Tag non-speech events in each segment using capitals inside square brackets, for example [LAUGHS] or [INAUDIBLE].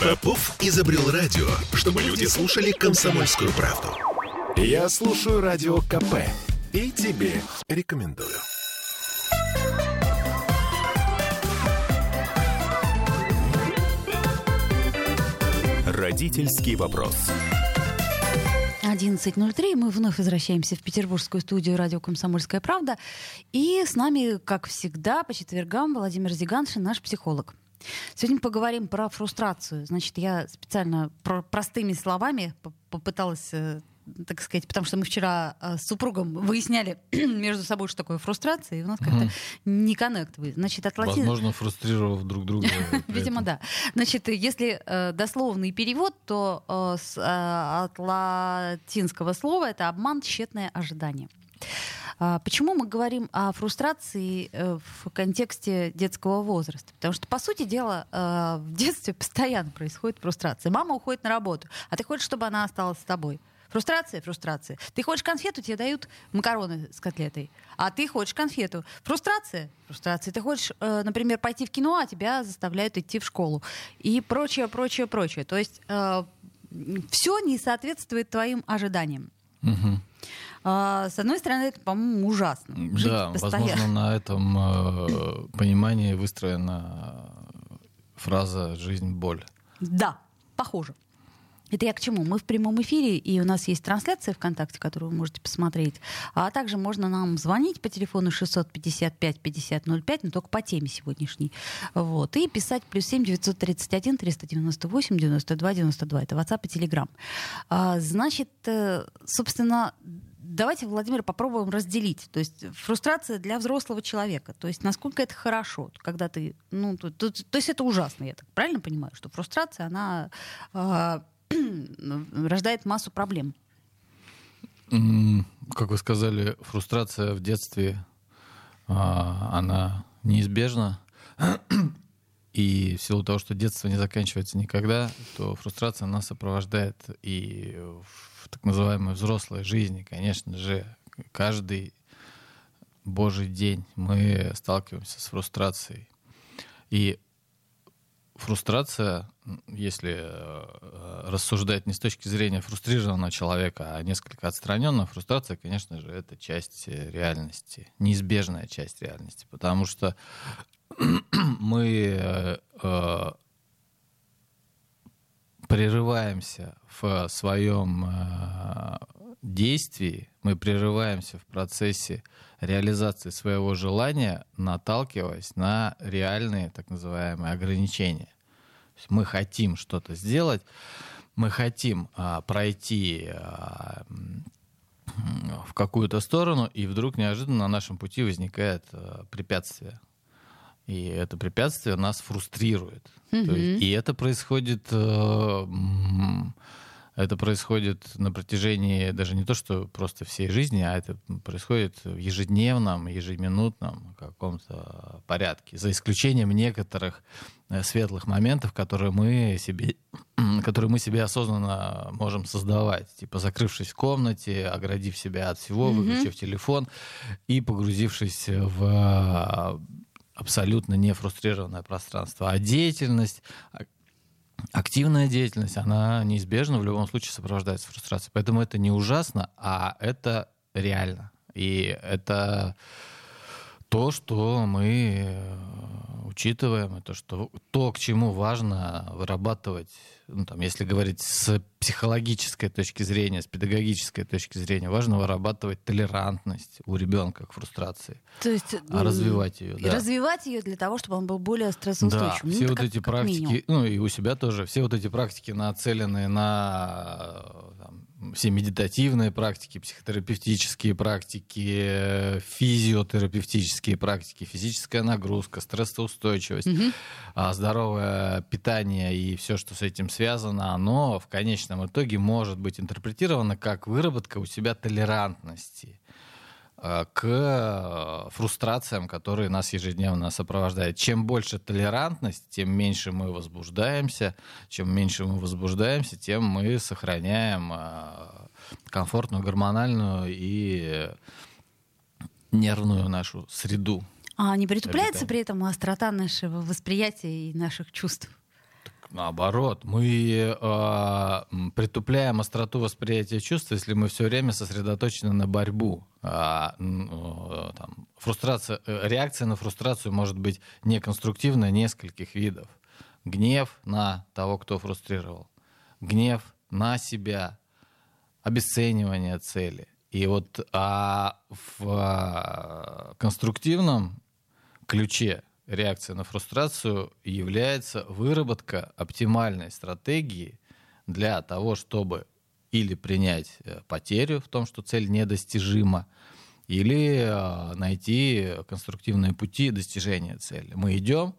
Попов изобрел радио, чтобы люди слушали комсомольскую правду. Я слушаю радио КП и тебе рекомендую. Родительский вопрос. 11.03. Мы вновь возвращаемся в петербургскую студию радио «Комсомольская правда». И с нами, как всегда, по четвергам Владимир Зиганшин, наш психолог. Сегодня поговорим про фрустрацию. Значит, я специально про простыми словами попыталась э, так сказать, потому что мы вчера э, с супругом выясняли [CLEARS THROAT] между собой, что такое фрустрация, и у нас как-то mm. не коннект. Значит, от латин... Возможно, фрустрировав друг друга. [LAUGHS] Видимо, да. Значит, если э, дословный перевод, то э, с, от латинского слова это обман, тщетное ожидание. А почему мы говорим о фрустрации э, в контексте детского возраста? Потому что, по сути дела, э, в детстве постоянно происходит фрустрация. Мама уходит на работу, а ты хочешь, чтобы она осталась с тобой. Фрустрация, фрустрация. Ты хочешь конфету, тебе дают макароны с котлетой. А ты хочешь конфету. Фрустрация, фрустрация. Ты хочешь, э, например, пойти в кино, а тебя заставляют идти в школу. И прочее, прочее, прочее. То есть все не соответствует твоим ожиданиям. Угу. А, с одной стороны, это, по-моему, ужасно. Жить да, постоянно. возможно, на этом э, понимании выстроена фраза «жизнь – боль». Да, похоже. Это я к чему? Мы в прямом эфире, и у нас есть трансляция ВКонтакте, которую вы можете посмотреть. А также можно нам звонить по телефону 655-5005, но только по теме сегодняшней. Вот. И писать плюс 7 931 398 92 92. Это WhatsApp и Telegram. А, значит, э, собственно, давайте, Владимир, попробуем разделить. То есть фрустрация для взрослого человека. То есть насколько это хорошо, когда ты... Ну, то, то, то есть это ужасно, я так правильно понимаю, что фрустрация, она... Э, [CLEARS THROAT] рождает массу проблем. Как вы сказали, фрустрация в детстве, а, она неизбежна. [CLEARS THROAT] И в силу того, что детство не заканчивается никогда, то фрустрация нас сопровождает и в так называемой взрослой жизни, конечно же, каждый божий день мы сталкиваемся с фрустрацией. И фрустрация, если э, рассуждать не с точки зрения фрустрированного человека, а несколько отстраненного, фрустрация, конечно же, это часть реальности, неизбежная часть реальности, потому что [CLEARS THROAT] мы э, э, прерываемся в своем э, действии, мы прерываемся в процессе реализации своего желания, наталкиваясь на реальные так называемые ограничения. мы хотим что-то сделать, мы хотим а, пройти а, в какую-то сторону, и вдруг неожиданно на нашем пути возникает а, препятствие. И это препятствие нас фрустрирует. Mm-hmm. есть, и это происходит э, это происходит на протяжении даже не то, что просто всей жизни, а это происходит в ежедневном, ежеминутном каком-то порядке. За исключением некоторых э, светлых моментов, которые мы себе, [CLEARS THROAT] которые мы себе осознанно можем создавать. Типа закрывшись в комнате, оградив себя от всего, выключив mm-hmm. телефон и погрузившись в абсолютно не фрустрированное пространство. А деятельность, активная деятельность, она неизбежно в любом случае сопровождается фрустрацией. Поэтому это не ужасно, а это реально. И это то, что мы э, учитываем, это что то, к чему важно вырабатывать, ну, там, если говорить с психологической точки зрения, с педагогической точки зрения, важно вырабатывать толерантность у ребенка к фрустрации. То есть а развивать ее. Да. Развивать ее для того, чтобы он был более стрессоустойчивым. Да, все ну, вот как, эти как практики, минимум. ну и у себя тоже, все вот эти практики нацелены на там, все медитативные практики, психотерапевтические практики, физиотерапевтические практики, физическая нагрузка, стрессоустойчивость, угу. здоровое питание и все, что с этим связано, оно в конечном итоге может быть интерпретировано как выработка у себя толерантности к фрустрациям, которые нас ежедневно сопровождают. Чем больше толерантность, тем меньше мы возбуждаемся. Чем меньше мы возбуждаемся, тем мы сохраняем а, комфортную, гормональную и нервную нашу среду. А не притупляется при этом острота нашего восприятия и наших чувств? Наоборот, мы э, притупляем остроту восприятия чувств, если мы все время сосредоточены на борьбу. А, э, там, фрустрация, э, реакция на фрустрацию может быть неконструктивной нескольких видов. Гнев на того, кто фрустрировал. Гнев на себя. Обесценивание цели. И вот а в а, конструктивном ключе реакция на фрустрацию является выработка оптимальной стратегии для того, чтобы или принять э, потерю в том, что цель недостижима, или э, найти конструктивные пути достижения цели. Мы идем,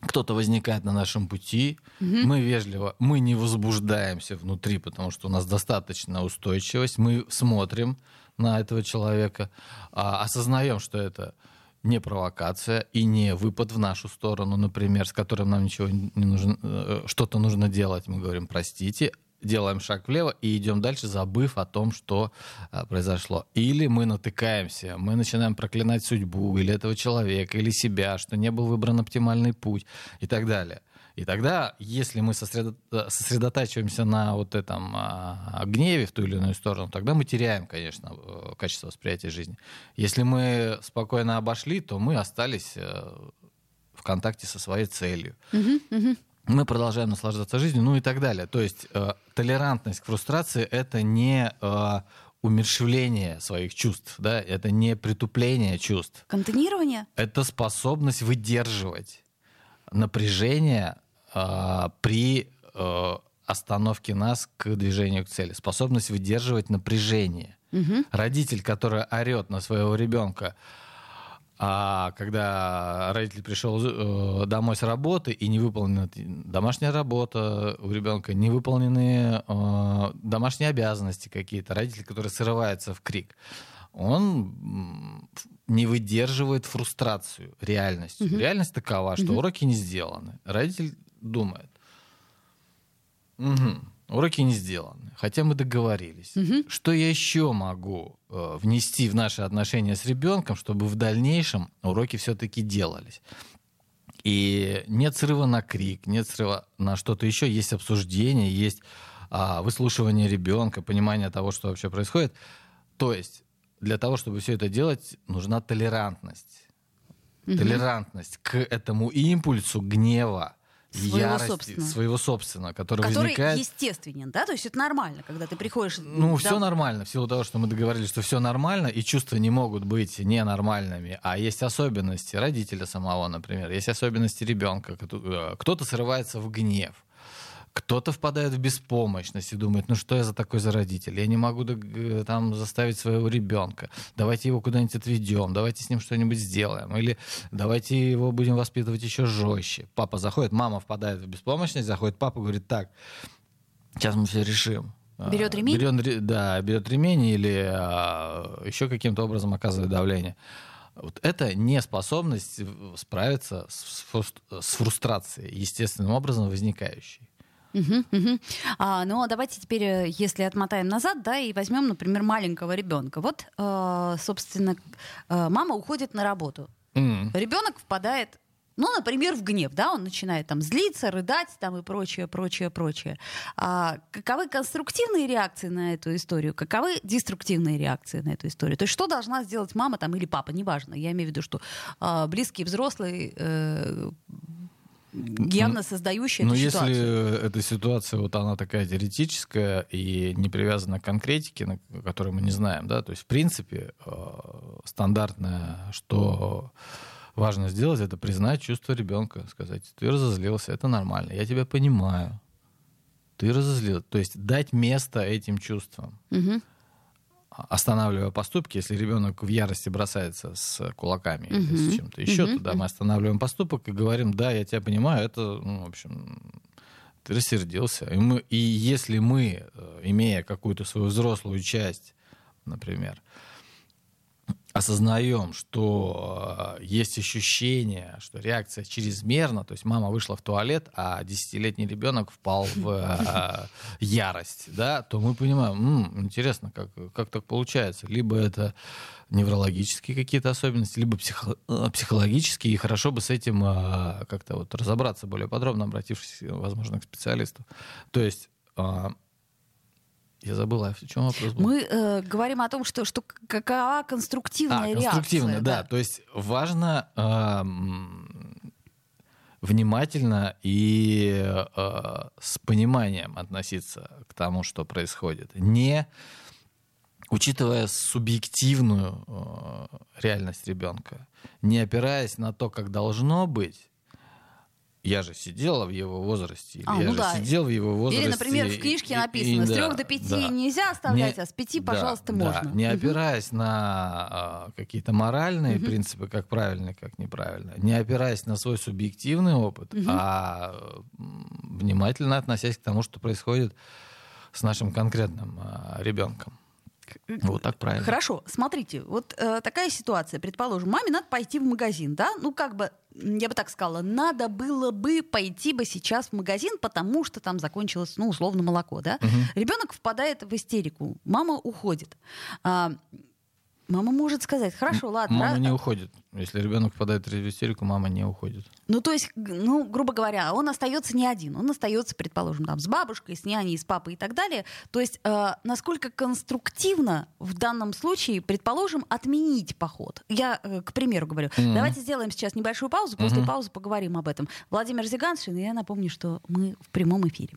кто-то возникает на нашем пути, угу. мы вежливо, мы не возбуждаемся внутри, потому что у нас достаточно устойчивость, мы смотрим на этого человека, а, осознаем, что это не провокация и не выпад в нашу сторону, например, с которым нам ничего не нужно, э, что-то нужно делать. Мы говорим, простите, делаем шаг влево и идем дальше, забыв о том, что а, произошло. Или мы натыкаемся, мы начинаем проклинать судьбу или этого человека, или себя, что не был выбран оптимальный путь и так далее. И тогда, если мы сосредо... сосредотачиваемся на вот этом а, гневе в ту или иную сторону, тогда мы теряем, конечно, э, качество восприятия жизни. Если мы спокойно обошли, то мы остались э, в контакте со своей целью. Мы продолжаем наслаждаться жизнью, ну и так далее. То есть э, толерантность к фрустрации это не э, умерщвление своих чувств, да, это не притупление чувств. Контейнирование? Это способность выдерживать напряжение э, при э, остановке нас к движению к цели, способность выдерживать напряжение. Угу. Родитель, который орет на своего ребенка, а когда родитель пришел э, домой с работы и не выполнена домашняя работа у ребенка, не выполнены э, домашние обязанности какие-то, родитель, который срывается в крик, он не выдерживает фрустрацию реальностью. Угу. Реальность такова, что угу. уроки не сделаны. Родитель думает, угу, уроки не сделаны, хотя мы договорились. Угу. Что я еще могу э, внести в наши отношения с ребенком, чтобы в дальнейшем уроки все-таки делались? И нет срыва на крик, нет срыва на что-то еще, есть обсуждение, есть а, выслушивание ребенка, понимание того, что вообще происходит. То есть для того, чтобы все это делать, нужна толерантность. Угу. Толерантность к этому импульсу гнева, своего ярости, собственного. своего собственного, который, который возникает... естественен, да? То есть это нормально, когда ты приходишь... Ну, да? все нормально, в силу того, что мы договорились, что все нормально, и чувства не могут быть ненормальными, а есть особенности родителя самого, например, есть особенности ребенка. Э, кто-то срывается в гнев, кто-то впадает в беспомощность и думает, ну что я за такой за родитель? Я не могу там заставить своего ребенка. Давайте его куда-нибудь отведем, давайте с ним что-нибудь сделаем. Или давайте его будем воспитывать еще жестче. Папа заходит, мама впадает в беспомощность, заходит папа, говорит, так, сейчас мы все решим. А, берет ремень? Берет, да, берет ремень или а, еще каким-то образом оказывает давление. Вот это неспособность справиться с, с фрустрацией, естественным образом возникающей. Угу, угу. А, ну, давайте теперь, э, если отмотаем назад, да, и возьмем, например, маленького ребенка. Вот, э, собственно, э, мама уходит на работу. Mm. Ребенок впадает ну, например, в гнев, да, он начинает там злиться, рыдать там и прочее, прочее, прочее. А каковы конструктивные реакции на эту историю, каковы деструктивные реакции на эту историю? То есть что должна сделать мама там или папа, неважно. Я имею в виду, что э, близкий взрослый э, явно создающая Но эту ситуацию. если эта ситуация, вот она такая теоретическая и не привязана к конкретике, на которой мы не знаем, да, то есть в принципе э, стандартное, что важно сделать, это признать чувство ребенка, сказать, ты разозлился, это нормально, я тебя понимаю, ты разозлился, то есть дать место этим чувствам. Угу останавливая поступки, если ребенок в ярости бросается с кулаками угу. или с чем-то еще, угу. тогда мы останавливаем поступок и говорим, да, я тебя понимаю, это, ну, в общем, ты рассердился. И, мы, и если мы, э, имея какую-то свою взрослую часть, например, осознаем, что э, есть ощущение, что реакция чрезмерна, то есть мама вышла в туалет, а десятилетний ребенок впал в э, ярость, да, то мы понимаем, интересно, как, как так получается. Либо это неврологические какие-то особенности, либо психо- э, психологические, и хорошо бы с этим как-то вот разобраться более подробно, обратившись, возможно, к специалисту. То есть я забыла, в чем вопрос был? Мы э, говорим о том, что, что какова конструктивная а, реакция. конструктивная, да. да. То есть важно э, внимательно и э, с пониманием относиться к тому, что происходит. Не учитывая субъективную э, реальность ребенка, не опираясь на то, как должно быть, я же сидела в его возрасте, или А, я ну же да. сидел в его возрасте. Или, например, в и- книжке и- написано, и с да, трех до пяти да. нельзя оставлять, Не- а с пяти, да, пожалуйста, да. можно. Не опираясь на а, какие-то моральные Мгм. принципы, как правильно, как неправильно, не опираясь на свой субъективный опыт, Мгм. а внимательно относясь к тому, что происходит с нашим конкретным а, ребенком. Вот так правильно. Хорошо, смотрите, вот э, такая ситуация, предположим, маме надо пойти в магазин, да, ну как бы, я бы так сказала, надо было бы пойти бы сейчас в магазин, потому что там закончилось, ну, условно, молоко, да. Мгм. Ребенок впадает в истерику, мама уходит. А, мама может сказать, хорошо, ладно. Мама ра- не уходит. Если ребенок впадает в истерику, мама не уходит. Ну, то есть, ну, грубо говоря, он остается не один. Он остается, предположим, там, с бабушкой, с няней, с папой и так далее. То есть, э, насколько конструктивно в данном случае, предположим, отменить поход. Я, э, к примеру, говорю. Мгм. Давайте сделаем сейчас небольшую паузу, после Мгм. паузы поговорим об этом. Владимир Зиганшин, и я напомню, что мы в прямом эфире.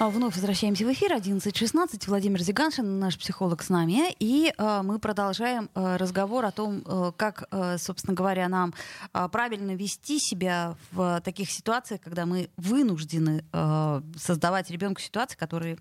А, Вновь возвращаемся в эфир. 11.16. Владимир Зиганшин, наш психолог, с нами. И э, мы продолжаем э, разговор о том, э, как, э, собственно говоря, нам э, правильно вести себя в таких ситуациях, когда мы вынуждены э, создавать ребенку ситуации, которые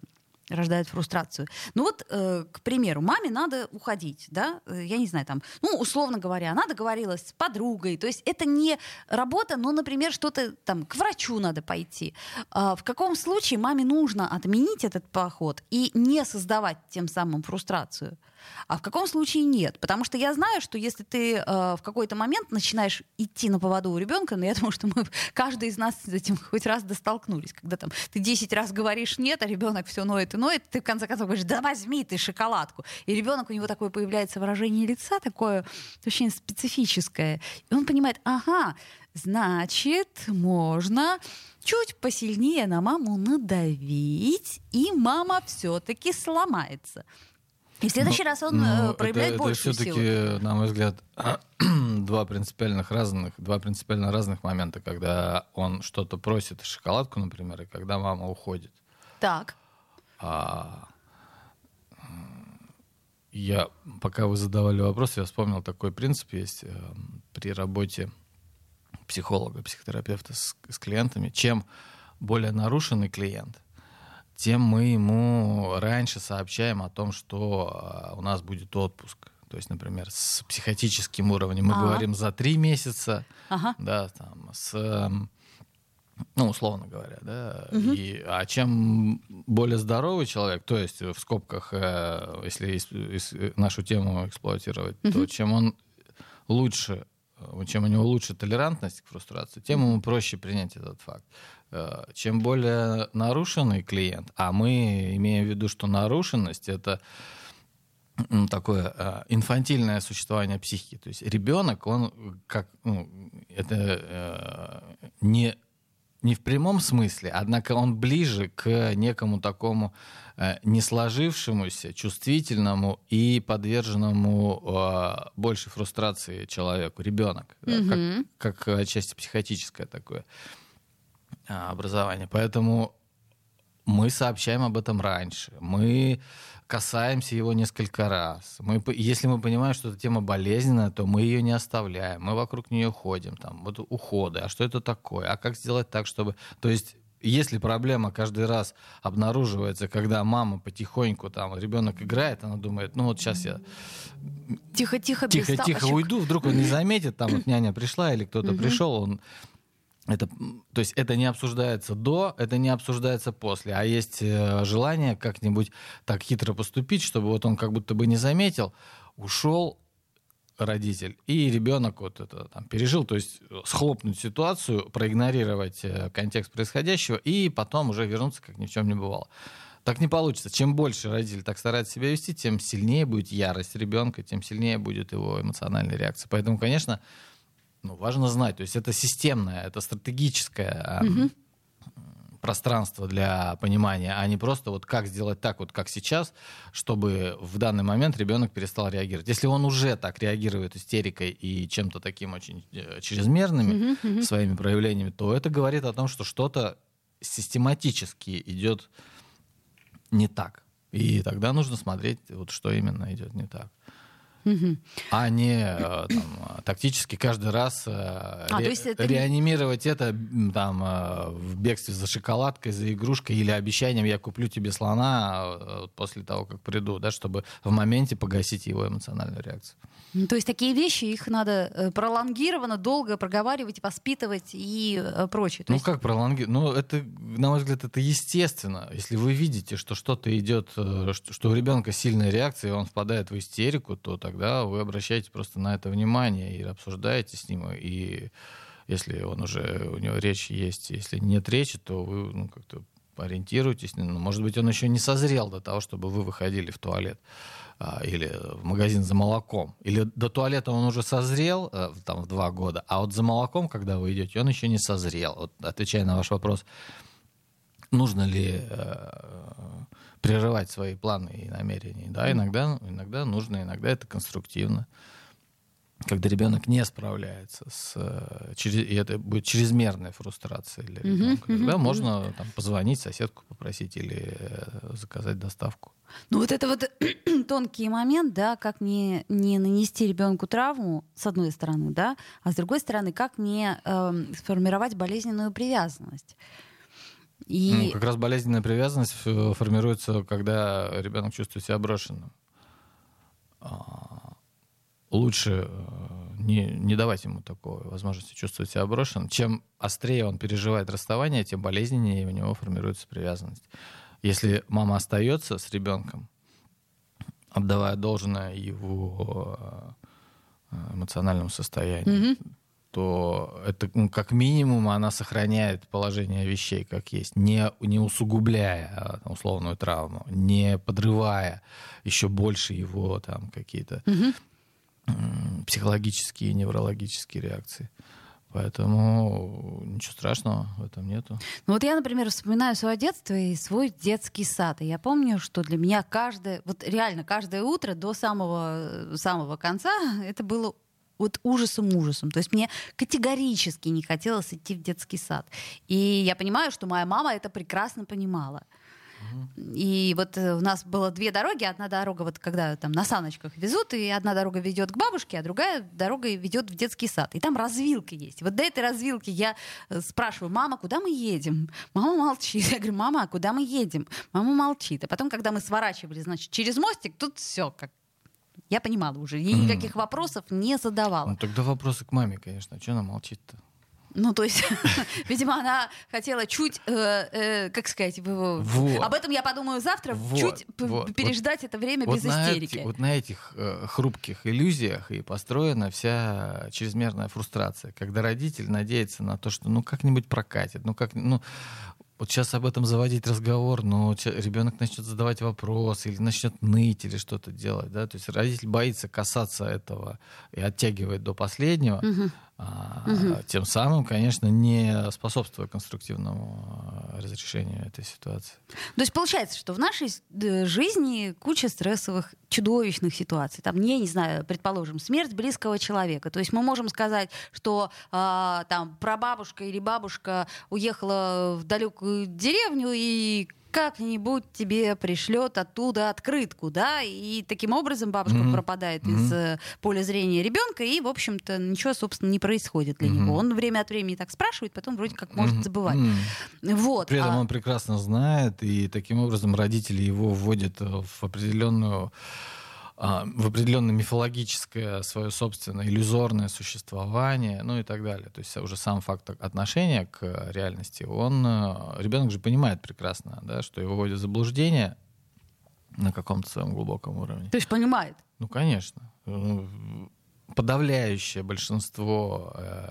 рождают фрустрацию. Ну вот, э, к примеру, маме надо уходить, да, э, я не знаю, там, ну, условно говоря, она договорилась с подругой, то есть это не работа, но, например, что-то там, к врачу надо пойти. А в каком случае маме нужно отменить этот поход и не создавать тем самым фрустрацию? А в каком случае нет? Потому что я знаю, что если ты э, в какой-то момент начинаешь идти на поводу у ребенка, но я [LAUGHS] думаю, что мы каждый из нас с этим хоть раз достолкнулись, когда там ты 10 раз говоришь нет, а ребенок все ноет и ноет, ты в конце концов говоришь, да возьми ты шоколадку. И ребенок у него такое появляется выражение лица, такое очень специфическое. И он понимает, ага, значит, можно чуть посильнее на маму надавить, и мама все-таки сломается. И в следующий раз он э, Ну, проявляет это, большую это все-таки, на мой взгляд, [CLEARS THROAT] два принципиальных разных, два принципиально разных момента, когда он что-то просит, шоколадку, например, и когда мама уходит. Так. А, я, пока вы задавали вопрос, я вспомнил такой принцип есть э, при работе психолога, психотерапевта с, с клиентами. Чем более нарушенный клиент, тем мы ему раньше сообщаем о том, что э, у нас будет отпуск. То есть, например, с психотическим уровнем мы Ага. говорим за три месяца, Ага. да, там, с, эм, ну, условно говоря, да, Мгм. и, а чем более здоровый человек, то есть в скобках, э, если нашу тему эксплуатировать, то Мгм. чем он лучше, э, чем у него лучше толерантность к фрустрации, тем ему проще принять этот факт. Э, Чем более нарушенный клиент, а мы имеем в виду, что нарушенность это такое э, инфантильное существование психики. То есть ребенок, он как ну, это э, не не в прямом смысле, однако он ближе к некому такому э, не сложившемуся, чувствительному и подверженному э, больше фрустрации человеку, ребенок, Мгм. как, как отчасти психотическое такое а, образование. Поэтому мы сообщаем об этом раньше. Мы касаемся его несколько раз. Мы, если мы понимаем, что эта тема болезненная, то мы ее не оставляем. Мы вокруг нее ходим. Там, вот уходы. А что это такое? А как сделать так, чтобы... То есть если проблема каждый раз обнаруживается, когда мама потихоньку, там, ребенок играет, она думает, ну вот сейчас я тихо-тихо, тихо, тихо уйду, вдруг он не заметит, там вот няня пришла или кто-то пришел, он это, то есть это не обсуждается до, это не обсуждается после, а есть э, желание как-нибудь так хитро поступить, чтобы вот он как будто бы не заметил, ушел, родитель, и ребенок вот это там пережил, то есть э, схлопнуть ситуацию, проигнорировать э, контекст происходящего и потом уже вернуться, как ни в чем не бывало. Так не получится. Чем больше родитель так старается себя вести, тем сильнее будет ярость ребенка, тем сильнее будет его эмоциональная реакция. Поэтому, конечно, ну, важно знать. То есть это системное, это стратегическое. Mm-hmm пространство для понимания, а не просто вот как сделать так, вот как сейчас, чтобы в данный момент ребенок перестал реагировать. Если он уже так реагирует истерикой и чем-то таким очень э, чрезмерными mm-hmm, mm-hmm. своими проявлениями, то это говорит о том, что что-то систематически идет не так. И тогда нужно смотреть, вот что именно идет не так угу. а не э, там, тактически каждый раз э, а, ре- это... реанимировать это там, э, в бегстве за шоколадкой, за игрушкой или обещанием «я куплю тебе слона» после того, как приду, да, чтобы в моменте погасить его эмоциональную реакцию. Ну, то есть такие вещи, их надо пролонгированно, долго проговаривать, воспитывать и прочее. То ну есть... как пролонгировать? Ну это, на мой взгляд, это естественно. Если вы видите, что что-то идет, что у ребенка сильная реакция, и он впадает в истерику, то тогда вы обращаете просто на это внимание и обсуждаете с ним. И если он уже, у него речь есть, если нет речи, то вы ну, как-то ориентируйтесь. Ну, может быть, он еще не созрел до того, чтобы вы выходили в туалет а, или в магазин за молоком. Или до туалета он уже созрел а, там, в два года, а вот за молоком, когда вы идете, он еще не созрел. Вот, отвечая на ваш вопрос, нужно ли э, прерывать свои планы и намерения. Да, иногда, иногда нужно, иногда это конструктивно. Когда ребенок не справляется с, э, и это будет чрезмерная фрустрация для ребенка, uh-huh, тогда можно там, позвонить, соседку попросить или э, заказать доставку. Ну вот это вот [CLEARS THROAT] тонкий момент, да, как не, не нанести ребенку травму, с одной стороны, да, а с другой стороны, как не э, сформировать болезненную привязанность. И... Ну, как раз болезненная привязанность формируется, когда ребенок чувствует себя брошенным. А, лучше э, не, не давать ему такой возможности чувствовать себя брошенным. Чем острее он переживает расставание, тем болезненнее у него формируется привязанность. Если мама остается с ребенком, отдавая должное его э, эмоциональному состоянию, mm-hmm то это ну, как минимум она сохраняет положение вещей как есть, не, не усугубляя а, условную травму, не подрывая еще больше его там какие-то угу. психологические и неврологические реакции. Поэтому ничего страшного в этом нету. Ну вот я, например, вспоминаю свое детство и свой детский сад. И я помню, что для меня каждое, вот реально каждое утро до самого, самого конца [LAUGHS] это было вот ужасом-ужасом. То есть мне категорически не хотелось идти в детский сад. И я понимаю, что моя мама это прекрасно понимала. И вот э, у нас было две дороги. Одна дорога, вот когда там на саночках везут, и одна дорога ведет к бабушке, а другая дорога ведет в детский сад. И там развилка есть. Вот до этой развилки я э, спрашиваю, мама, куда мы едем? Мама молчит. Я говорю, мама, а куда мы едем? Мама молчит. А потом, когда мы сворачивали, значит, через мостик, тут все как я понимала уже. И никаких вопросов не задавала. Ну, тогда вопросы к маме, конечно. А что она молчит-то? Ну, то есть, [LAUGHS] видимо, она хотела чуть, э, э, как сказать, вот. об этом я подумаю завтра, вот, чуть вот, переждать вот, это время вот без истерики. Эти, вот на этих э, хрупких иллюзиях и построена вся чрезмерная фрустрация, когда родитель надеется на то, что ну как-нибудь прокатит, ну как, ну вот сейчас об этом заводить разговор, но ребенок начнет задавать вопросы или начнет ныть или что-то делать, да, то есть родитель боится касаться этого и оттягивает до последнего, угу. Угу. тем самым, конечно, не способствуя конструктивному а, разрешению этой ситуации. То есть получается, что в нашей э, жизни куча стрессовых, чудовищных ситуаций. Там, не, не знаю, предположим, смерть близкого человека. То есть мы можем сказать, что а, там прабабушка или бабушка уехала в далекую деревню и как-нибудь тебе пришлет оттуда открытку, да, и таким образом бабушка Мгм. пропадает Мгм. из э, поля зрения ребенка, и, в общем-то, ничего, собственно, не происходит для Мгм. него. Он время от времени так спрашивает, потом вроде как может Мгм. забывать. М. Вот. При этом а- он прекрасно знает, и таким образом родители его вводят в определенную в определенное мифологическое свое собственное иллюзорное существование, ну и так далее. То есть уже сам факт отношения к реальности, он э, ребенок же понимает прекрасно, да, что его вводят в заблуждение на каком-то своем глубоком уровне. То есть понимает. Ну, конечно. Э, Подавляющее большинство э,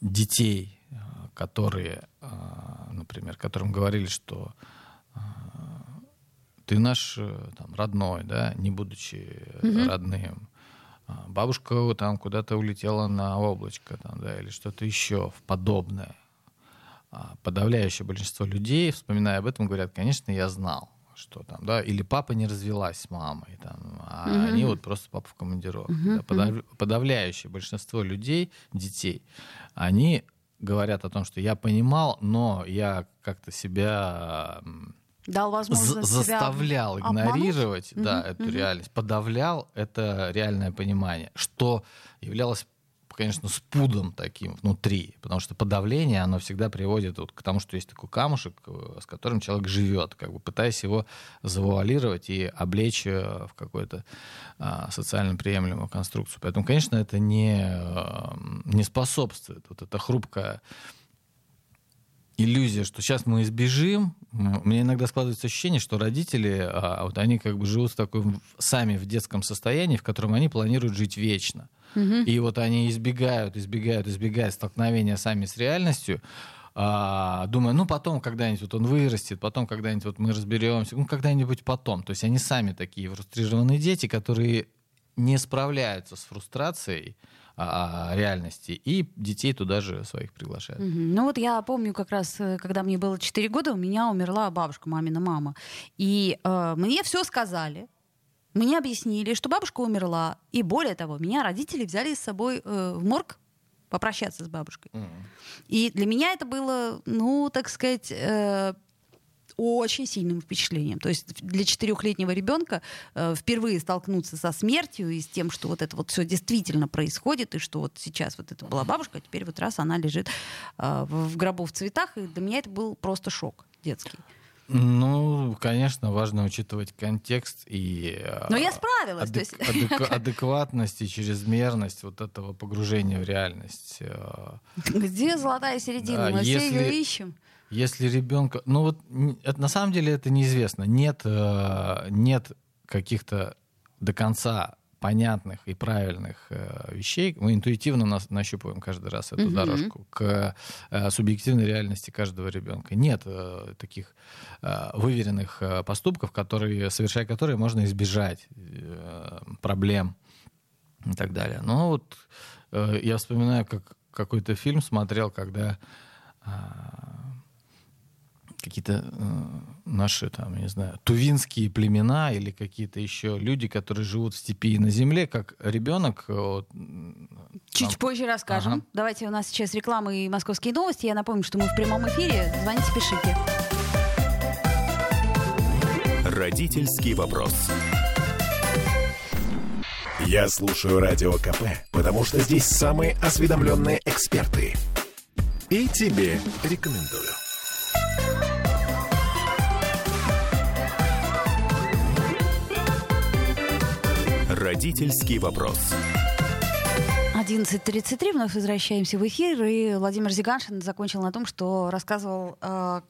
детей, которые, например, которым говорили, что ты наш э, там, родной, да, не будучи Мгм. родным. А Бабушка там куда-то улетела на облачко там, да, или что-то еще подобное. А Подавляющее большинство людей, вспоминая об этом, говорят, конечно, я знал, что там, да, или папа не развелась с мамой, там, а Мгм. они вот просто папа в командировке. Мгм, да. Подав- Подавляющее большинство людей, детей, они говорят о том, что я понимал, но я как-то себя Дал возможность себя заставлял обмануть? игнорировать да, Мгм, эту мгм. реальность, подавлял это реальное понимание, что являлось, конечно, спудом таким внутри, потому что подавление, оно всегда приводит вот к тому, что есть такой камушек, э, с которым человек живет, как бы пытаясь его завуалировать и облечь э, в какую-то а, социально приемлемую конструкцию. Поэтому, конечно, это не, э, не способствует. Вот эта хрупкая иллюзия, что сейчас мы избежим. Мне иногда складывается ощущение, что родители, а, вот они как бы живут в таком сами в детском состоянии, в котором они планируют жить вечно. Мгм. И вот они избегают, избегают, избегают столкновения сами с реальностью, а, думая, ну потом когда-нибудь вот он вырастет, потом когда-нибудь вот мы разберемся, ну когда-нибудь потом. То есть они сами такие фрустрированные дети, которые не справляются с фрустрацией а, реальности, и детей туда же своих приглашают. Мгм. Ну вот я помню как раз, э, когда мне было 4 года, у меня умерла бабушка, мамина мама. И э, мне все сказали. Мне объяснили, что бабушка умерла. И более того, меня родители взяли с собой э, в морг попрощаться с бабушкой. М. И для меня это было, ну, так сказать, э, очень сильным впечатлением. То есть для четырехлетнего ребенка э, впервые столкнуться со смертью и с тем, что вот это вот все действительно происходит, и что вот сейчас вот это была бабушка, а теперь вот раз она лежит э, в, гробу в цветах, и для меня это был просто шок детский. Ну, конечно, важно учитывать контекст и э, Но я справилась. то адек- есть- адек- [LAUGHS] адекватность и чрезвмерность вот этого погружения в реальность. Э, Где золотая середина? Да, Мы все если- ее ищем. Если ребенка, ну вот это, на самом деле это неизвестно. Нет, э, нет каких-то до конца понятных и правильных э, вещей. Мы интуитивно нас, нащупываем каждый раз эту Мгм. дорожку к э, субъективной реальности каждого ребенка. Нет э, таких э, выверенных э, поступков, которые, совершая которые можно избежать э, проблем и так далее. Но вот э, я вспоминаю, как какой-то фильм смотрел, когда а, какие-то э, наши, там, я не знаю, тувинские племена или какие-то еще люди, которые живут в степи и на земле, как ребенок. э, вот, Чуть там- позже расскажем. Ага. Давайте у нас сейчас реклама и московские новости. Я напомню, что мы в прямом эфире. Звоните, пишите. Родительский вопрос. Я слушаю Радио КП, потому что здесь самые осведомленные эксперты. И тебе рекомендую. Родительский вопрос. 11.33, вновь возвращаемся в эфир, и Владимир Зиганшин закончил на том, что рассказывал э,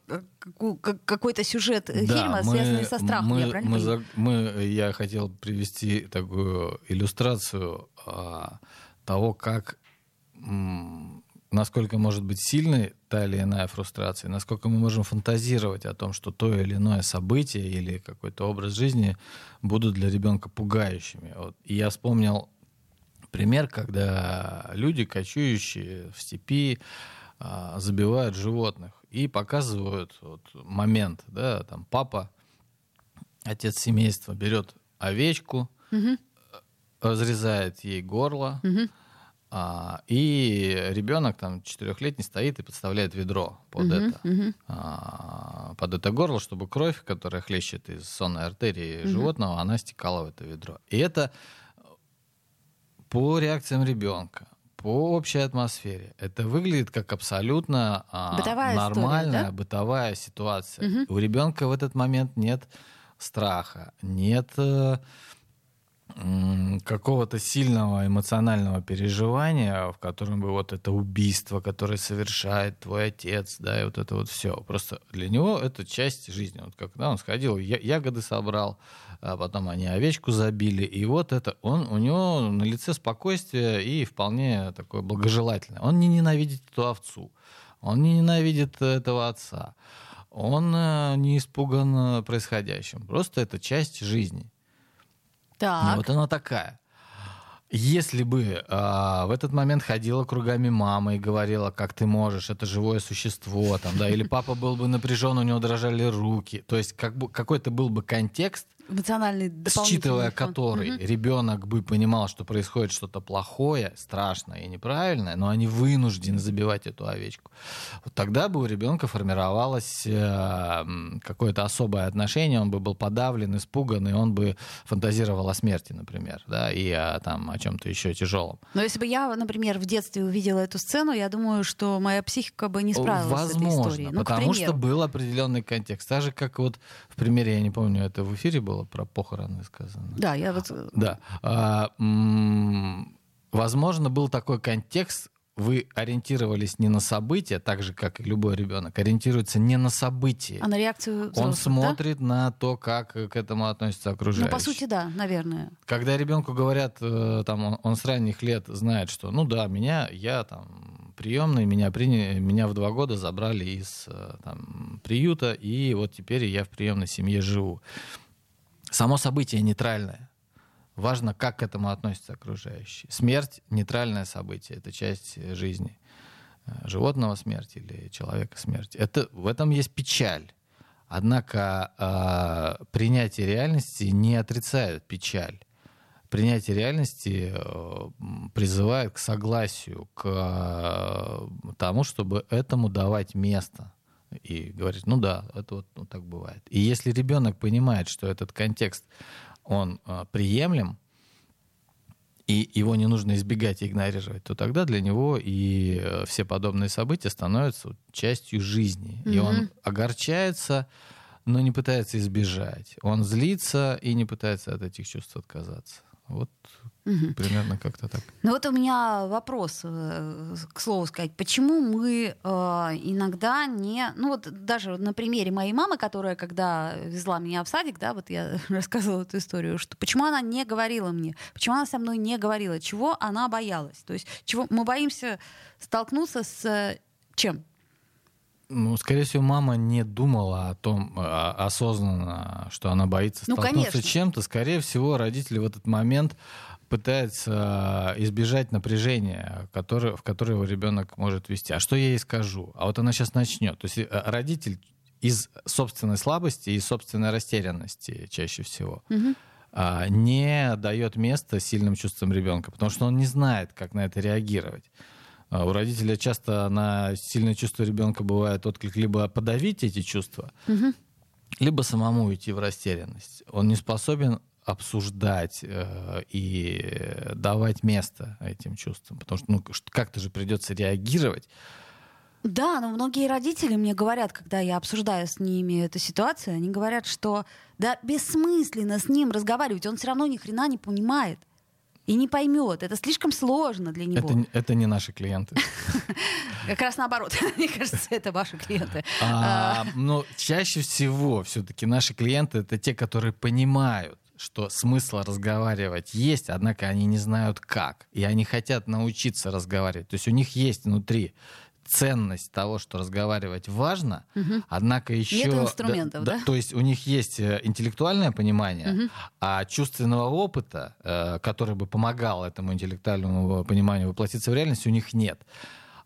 какой-то сюжет э, Да, фильма, мы- связанный со страхом. Мы, я правильно мы за- мы- я хотел привести такую иллюстрацию а, того, как м, насколько может быть сильной та или иная фрустрация, насколько мы можем фантазировать о том, что то или иное событие или какой-то образ жизни будут для ребенка пугающими. Вот. И я вспомнил пример, когда люди, кочующие в степи, а, забивают животных и показывают вот момент, да, там папа, отец семейства берет овечку, Мгм. разрезает ей горло, Мгм. А, и ребенок там четырехлетний стоит и подставляет ведро под Мгм, это, мгм. а, под это горло, чтобы кровь, которая хлещет из сонной артерии животного, она стекала в это ведро. И это по реакциям ребенка, по общей атмосфере. Это выглядит как абсолютно а, Бытовая история, нормальная да? бытовая ситуация. Мгм. У ребенка в этот момент нет страха, нет э, какого-то сильного эмоционального переживания, в котором бы вот это убийство, которое совершает твой отец, да, и вот это вот все. Просто для него это часть жизни. Вот когда он сходил, ягоды собрал, а потом они овечку забили, и вот это он, у него на лице спокойствие и вполне такое благожелательное. Он не ненавидит эту овцу, он не ненавидит этого отца, он э, не испуган э, происходящим. Просто это часть жизни. Ну, Так. Вот она такая. Если бы а, в этот момент ходила кругами мама и говорила, как ты можешь, это живое существо, там, да, или папа был бы напряжен, у него дрожали руки, то есть как бы, какой-то был бы контекст, Эмоциональный считывая который Мгм. ребенок бы понимал, что происходит что-то плохое, страшное и неправильное, но они вынуждены забивать эту овечку. Вот тогда бы у ребенка формировалось э, какое-то особое отношение, он бы был подавлен, испуган, и он бы фантазировал о смерти, например, да, и о, там, о чем-то еще тяжелом. Но если бы я, например, в детстве увидела эту сцену, я думаю, что моя психика бы не справилась Возможно, с этой историей. Ну, потому что был определенный контекст. Так же, как вот в примере, я не помню, это в эфире было про похороны сказано. Да, я вот... Да. А, возможно, был такой контекст, вы ориентировались не на события, так же, как и любой ребенок, ориентируется не на события. А на реакцию Он взрослых, да? смотрит на то, как к этому относятся Ну, окружающие. по сути, да, наверное. Когда ребенку говорят, э, там, он, он с ранних лет знает, что, ну да, меня, я там приемный, меня, приняли, меня в два года забрали из э, там, приюта, и вот теперь я в приемной семье живу. Само событие нейтральное. Важно, как к этому относятся окружающие. Смерть — нейтральное событие, это часть э, жизни. Э, Животного смерть или человека смерть. Это, в этом есть печаль. Однако э, принятие реальности не отрицает печаль. Принятие реальности э, призывает к согласию, к э, тому, чтобы этому давать место. И говорить, ну да, это вот ну, так бывает. И если ребенок понимает, что этот контекст, он э, приемлем, и его не нужно избегать и игнорировать, то тогда для него и э, все подобные события становятся частью жизни. И он огорчается, но не пытается избежать. Он злится и не пытается от этих чувств отказаться. Вот Мгм. примерно как-то так. Ну вот у меня вопрос, э, к слову сказать, почему мы э, иногда не, ну вот даже на примере моей мамы, которая когда везла меня в садик, да, вот я [LAUGHS] рассказывала эту историю, что почему она не говорила мне, почему она со мной не говорила, чего она боялась, то есть чего мы боимся столкнуться с э, чем? Ну, скорее всего, мама не думала о том а, осознанно, что она боится Ну, столкнуться конечно. с чем-то. Скорее всего, родители в этот момент пытаются избежать напряжения, которое, в которое его ребенок может вести. А что я ей скажу? А вот она сейчас начнет. То есть э, родитель из собственной слабости и собственной растерянности чаще всего а, не дает места сильным чувствам ребенка, потому что он не знает, как на это реагировать. А У родителя часто на сильные чувства ребенка бывает отклик либо подавить эти чувства, Мгм. либо самому уйти в растерянность. Он не способен обсуждать э, и давать место этим чувствам, потому что ну, как-то же придется реагировать. Да, но многие родители мне говорят, когда я обсуждаю с ними эту ситуацию, они говорят, что да бессмысленно с ним разговаривать, он все равно ни хрена не понимает и не поймет. Это слишком сложно для него. Это, это не наши клиенты. [LAUGHS] Как раз наоборот. [LAUGHS] Мне кажется, это ваши клиенты. А, но чаще всего все-таки наши клиенты это те, которые понимают, что смысл разговаривать есть, однако они не знают как. И они хотят научиться разговаривать. То есть у них есть внутри ценность того, что разговаривать важно, однако еще... Нет инструментов, да? То есть у них есть э, интеллектуальное понимание, а чувственного опыта, э, который бы помогал этому интеллектуальному пониманию воплотиться в реальность, у них нет.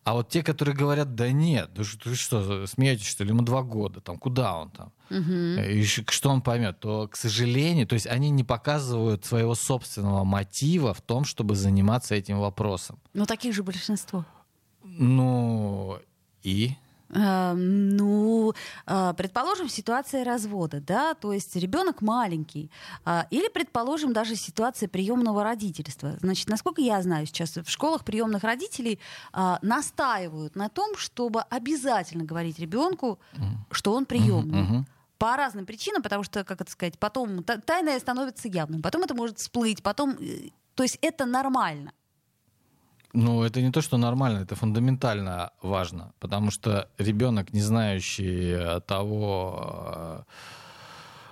А вот те, которые говорят, да нет, да что, вы что, смеетесь, что ли, ему два года, там, куда он там, и что он поймет, то, к сожалению, то есть они не показывают своего собственного мотива в том, чтобы заниматься этим вопросом. Ну, таких же большинство. Ну, и? Э, ну, э, предположим, ситуация развода, да, то есть ребенок маленький, э, или, предположим, даже ситуация приемного родительства. Значит, насколько я знаю, сейчас в школах приемных родителей настаивают на том, чтобы обязательно говорить ребенку, что он приемный. По разным причинам, потому что, как это сказать, потом тайное становится явным, потом это может всплыть, потом, то есть это нормально. Ну, это не то, что нормально, это фундаментально важно, потому что ребенок, не знающий э, того,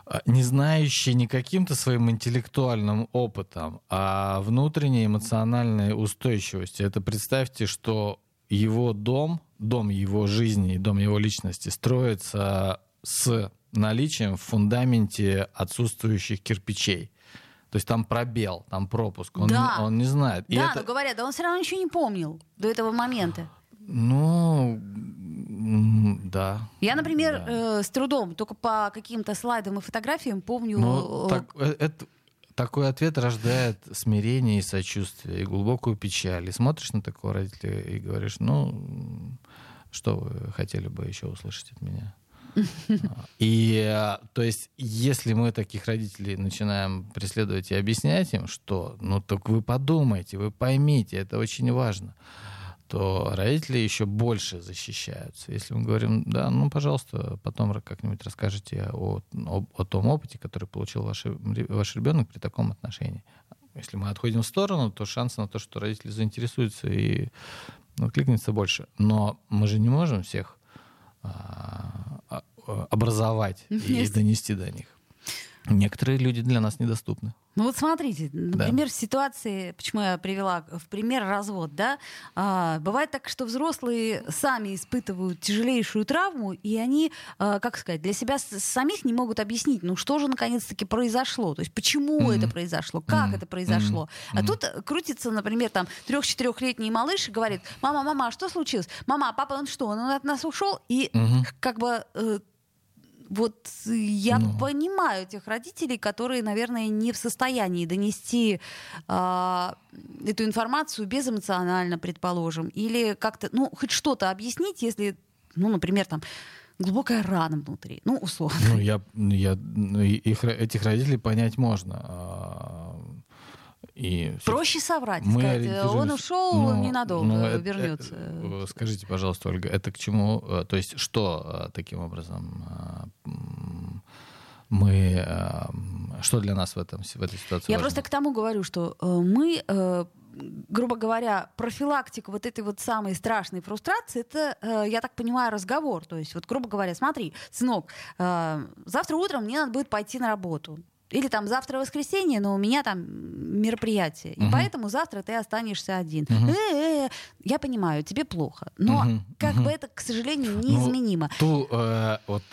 э, не знающий не каким-то своим интеллектуальным опытом, а внутренней эмоциональной устойчивостью. Это представьте, что его дом, дом его жизни и дом его личности строится с наличием в фундаменте отсутствующих кирпичей. То есть там пробел, там пропуск. Он, да. не, он не знает. И да, это... но говорят, да он все равно ничего не помнил до этого момента. Ну, да. Я, например, да. э, с трудом, только по каким-то слайдам и фотографиям помню... Ну, так, э, это, такой ответ рождает смирение и сочувствие, и глубокую печаль. И смотришь на такого родителя и говоришь, ну, что вы хотели бы еще услышать от меня? И, э, то есть, если мы таких родителей начинаем преследовать и объяснять им, что, ну, так вы подумайте, вы поймите, это очень важно, то родители еще больше защищаются. Если мы говорим, да, ну, пожалуйста, потом как-нибудь расскажите о, о, о том опыте, который получил ваш, ваш ребенок при таком отношении. Если мы отходим в сторону, то шанс на то, что родители заинтересуются и ну, кликнется больше. Но мы же не можем всех образовать и донести до них. Некоторые люди для нас недоступны. Ну вот смотрите, например, да. ситуации, почему я привела в пример развод, да, а, бывает так, что взрослые сами испытывают тяжелейшую травму, и они, а, как сказать, для себя самих не могут объяснить, ну что же наконец-таки произошло, то есть почему mm-hmm. это произошло, как mm-hmm. это произошло. Mm-hmm. А тут крутится, например, там трех-четырехлетний малыш и говорит, мама, мама, а что случилось? Мама, а папа, он что, он от нас ушел? И mm-hmm. как бы э, вот я ну. понимаю тех родителей, которые, наверное, не в состоянии донести э, эту информацию безэмоционально, предположим, или как-то, ну, хоть что-то объяснить, если, ну, например, там глубокая рана внутри, ну, условно. Ну, я, я ну, их, этих родителей понять можно. И Проще соврать, мы сказать, э, он ушел но, ну, ненадолго, но ну, вернется. Это, скажите, пожалуйста, Ольга, это к чему? Э, то есть что э, таким образом мы... Что для нас в, этом, в этой ситуации Я важно? просто к тому говорю, что мы грубо говоря, профилактика вот этой вот самой страшной фрустрации, это, я так понимаю, разговор. То есть, вот, грубо говоря, смотри, сынок, завтра утром мне надо будет пойти на работу. Или там завтра воскресенье, но у меня там мероприятие. И угу. поэтому завтра ты останешься один. Угу. Э-э-э, я понимаю, тебе плохо. Но угу. как угу. бы это, к сожалению, неизменимо. Ну, ту, э, вот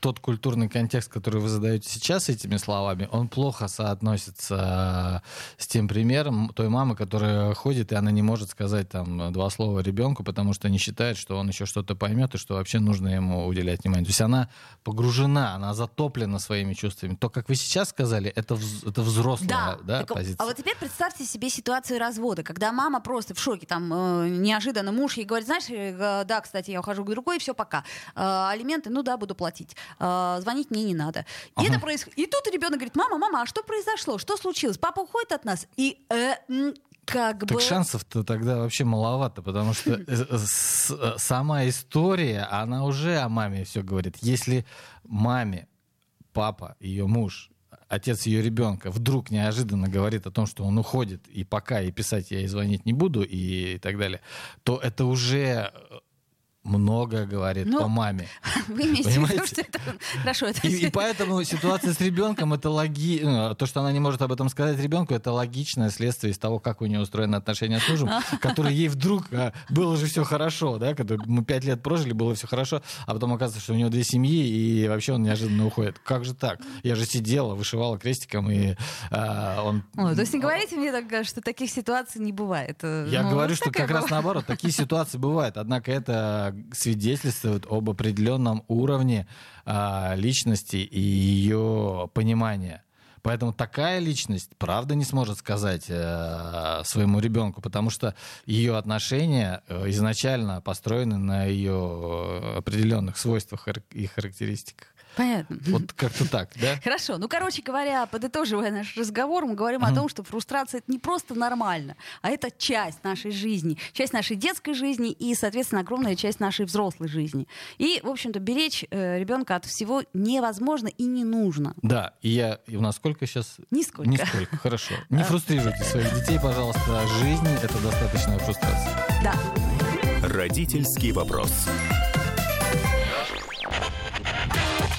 тот культурный контекст, который вы задаете сейчас этими словами, он плохо соотносится с тем примером той мамы, которая ходит, и она не может сказать там два слова ребенку, потому что не считает, что он еще что-то поймет, и что вообще нужно ему уделять внимание. То есть она погружена, она затоплена своими чувствами. То, как вы сейчас сказали, это, это взрослая да, да, так, позиция. А вот теперь представьте себе ситуацию развода, когда мама просто в шоке, там э, неожиданно муж ей говорит, знаешь, э, да, кстати, я ухожу к другой, все, пока. Э, алименты, ну да, буду платить э, звонить мне не надо. И, ага. это проис... и тут ребенок говорит, мама, мама, а что произошло? Что случилось? Папа уходит от нас? И э, как так бы... шансов-то тогда вообще маловато, потому что э, э, сама история, она уже о маме все говорит. Если маме папа, ее муж, отец ее ребенка вдруг неожиданно говорит о том, что он уходит, и пока и писать я ей звонить не буду, и так далее, то это уже многое говорит Ну, о маме. [LAUGHS] Вы имеете в виду, что это... [LAUGHS] Хорошо, это... И, и поэтому ситуация с ребенком это логи... ну, то, что она не может об этом сказать ребенку, это логичное следствие из того, как у нее устроены отношения с мужем, [LAUGHS] который ей вдруг а, было же все хорошо, да, когда мы пять лет прожили, было все хорошо, а потом оказывается, что у него две семьи, и вообще он неожиданно уходит. Как же так? Я же сидела, вышивала крестиком, и а, он... Ой, то есть не говорите мне, так, что таких ситуаций не бывает. э, Я Ну, говорю, вот что как раз была. наоборот, такие ситуации бывают. Однако это свидетельствует об определенном уровне а, личности и ее понимания. Поэтому такая личность, правда, не сможет сказать э, своему ребенку, потому что ее отношения э, изначально построены на ее э, определенных свойствах и характеристиках. Понятно. Вот как-то так, да? Хорошо. Ну, короче говоря, подытоживая наш разговор, мы говорим о том, что фрустрация это не просто нормально, а это часть нашей жизни, часть нашей детской жизни и, соответственно, огромная часть нашей взрослой жизни. И, в общем-то, беречь э, ребенка от всего невозможно и не нужно. Да, и я... И у нас сколько сейчас? Нисколько. Нисколько, хорошо. [LAUGHS] Не фрустрируйте своих детей, пожалуйста. Жизнь — это достаточная фрустрация. Да. Родительский вопрос.